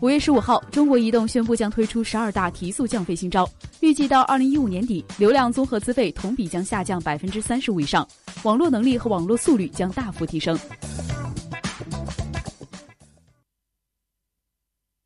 五月十五号中国移动宣布将推出十二大提速降费新招预计到二零一五年底流量综合资费同比将下降百分之三十五以上网络能力和网络速率将大幅提升。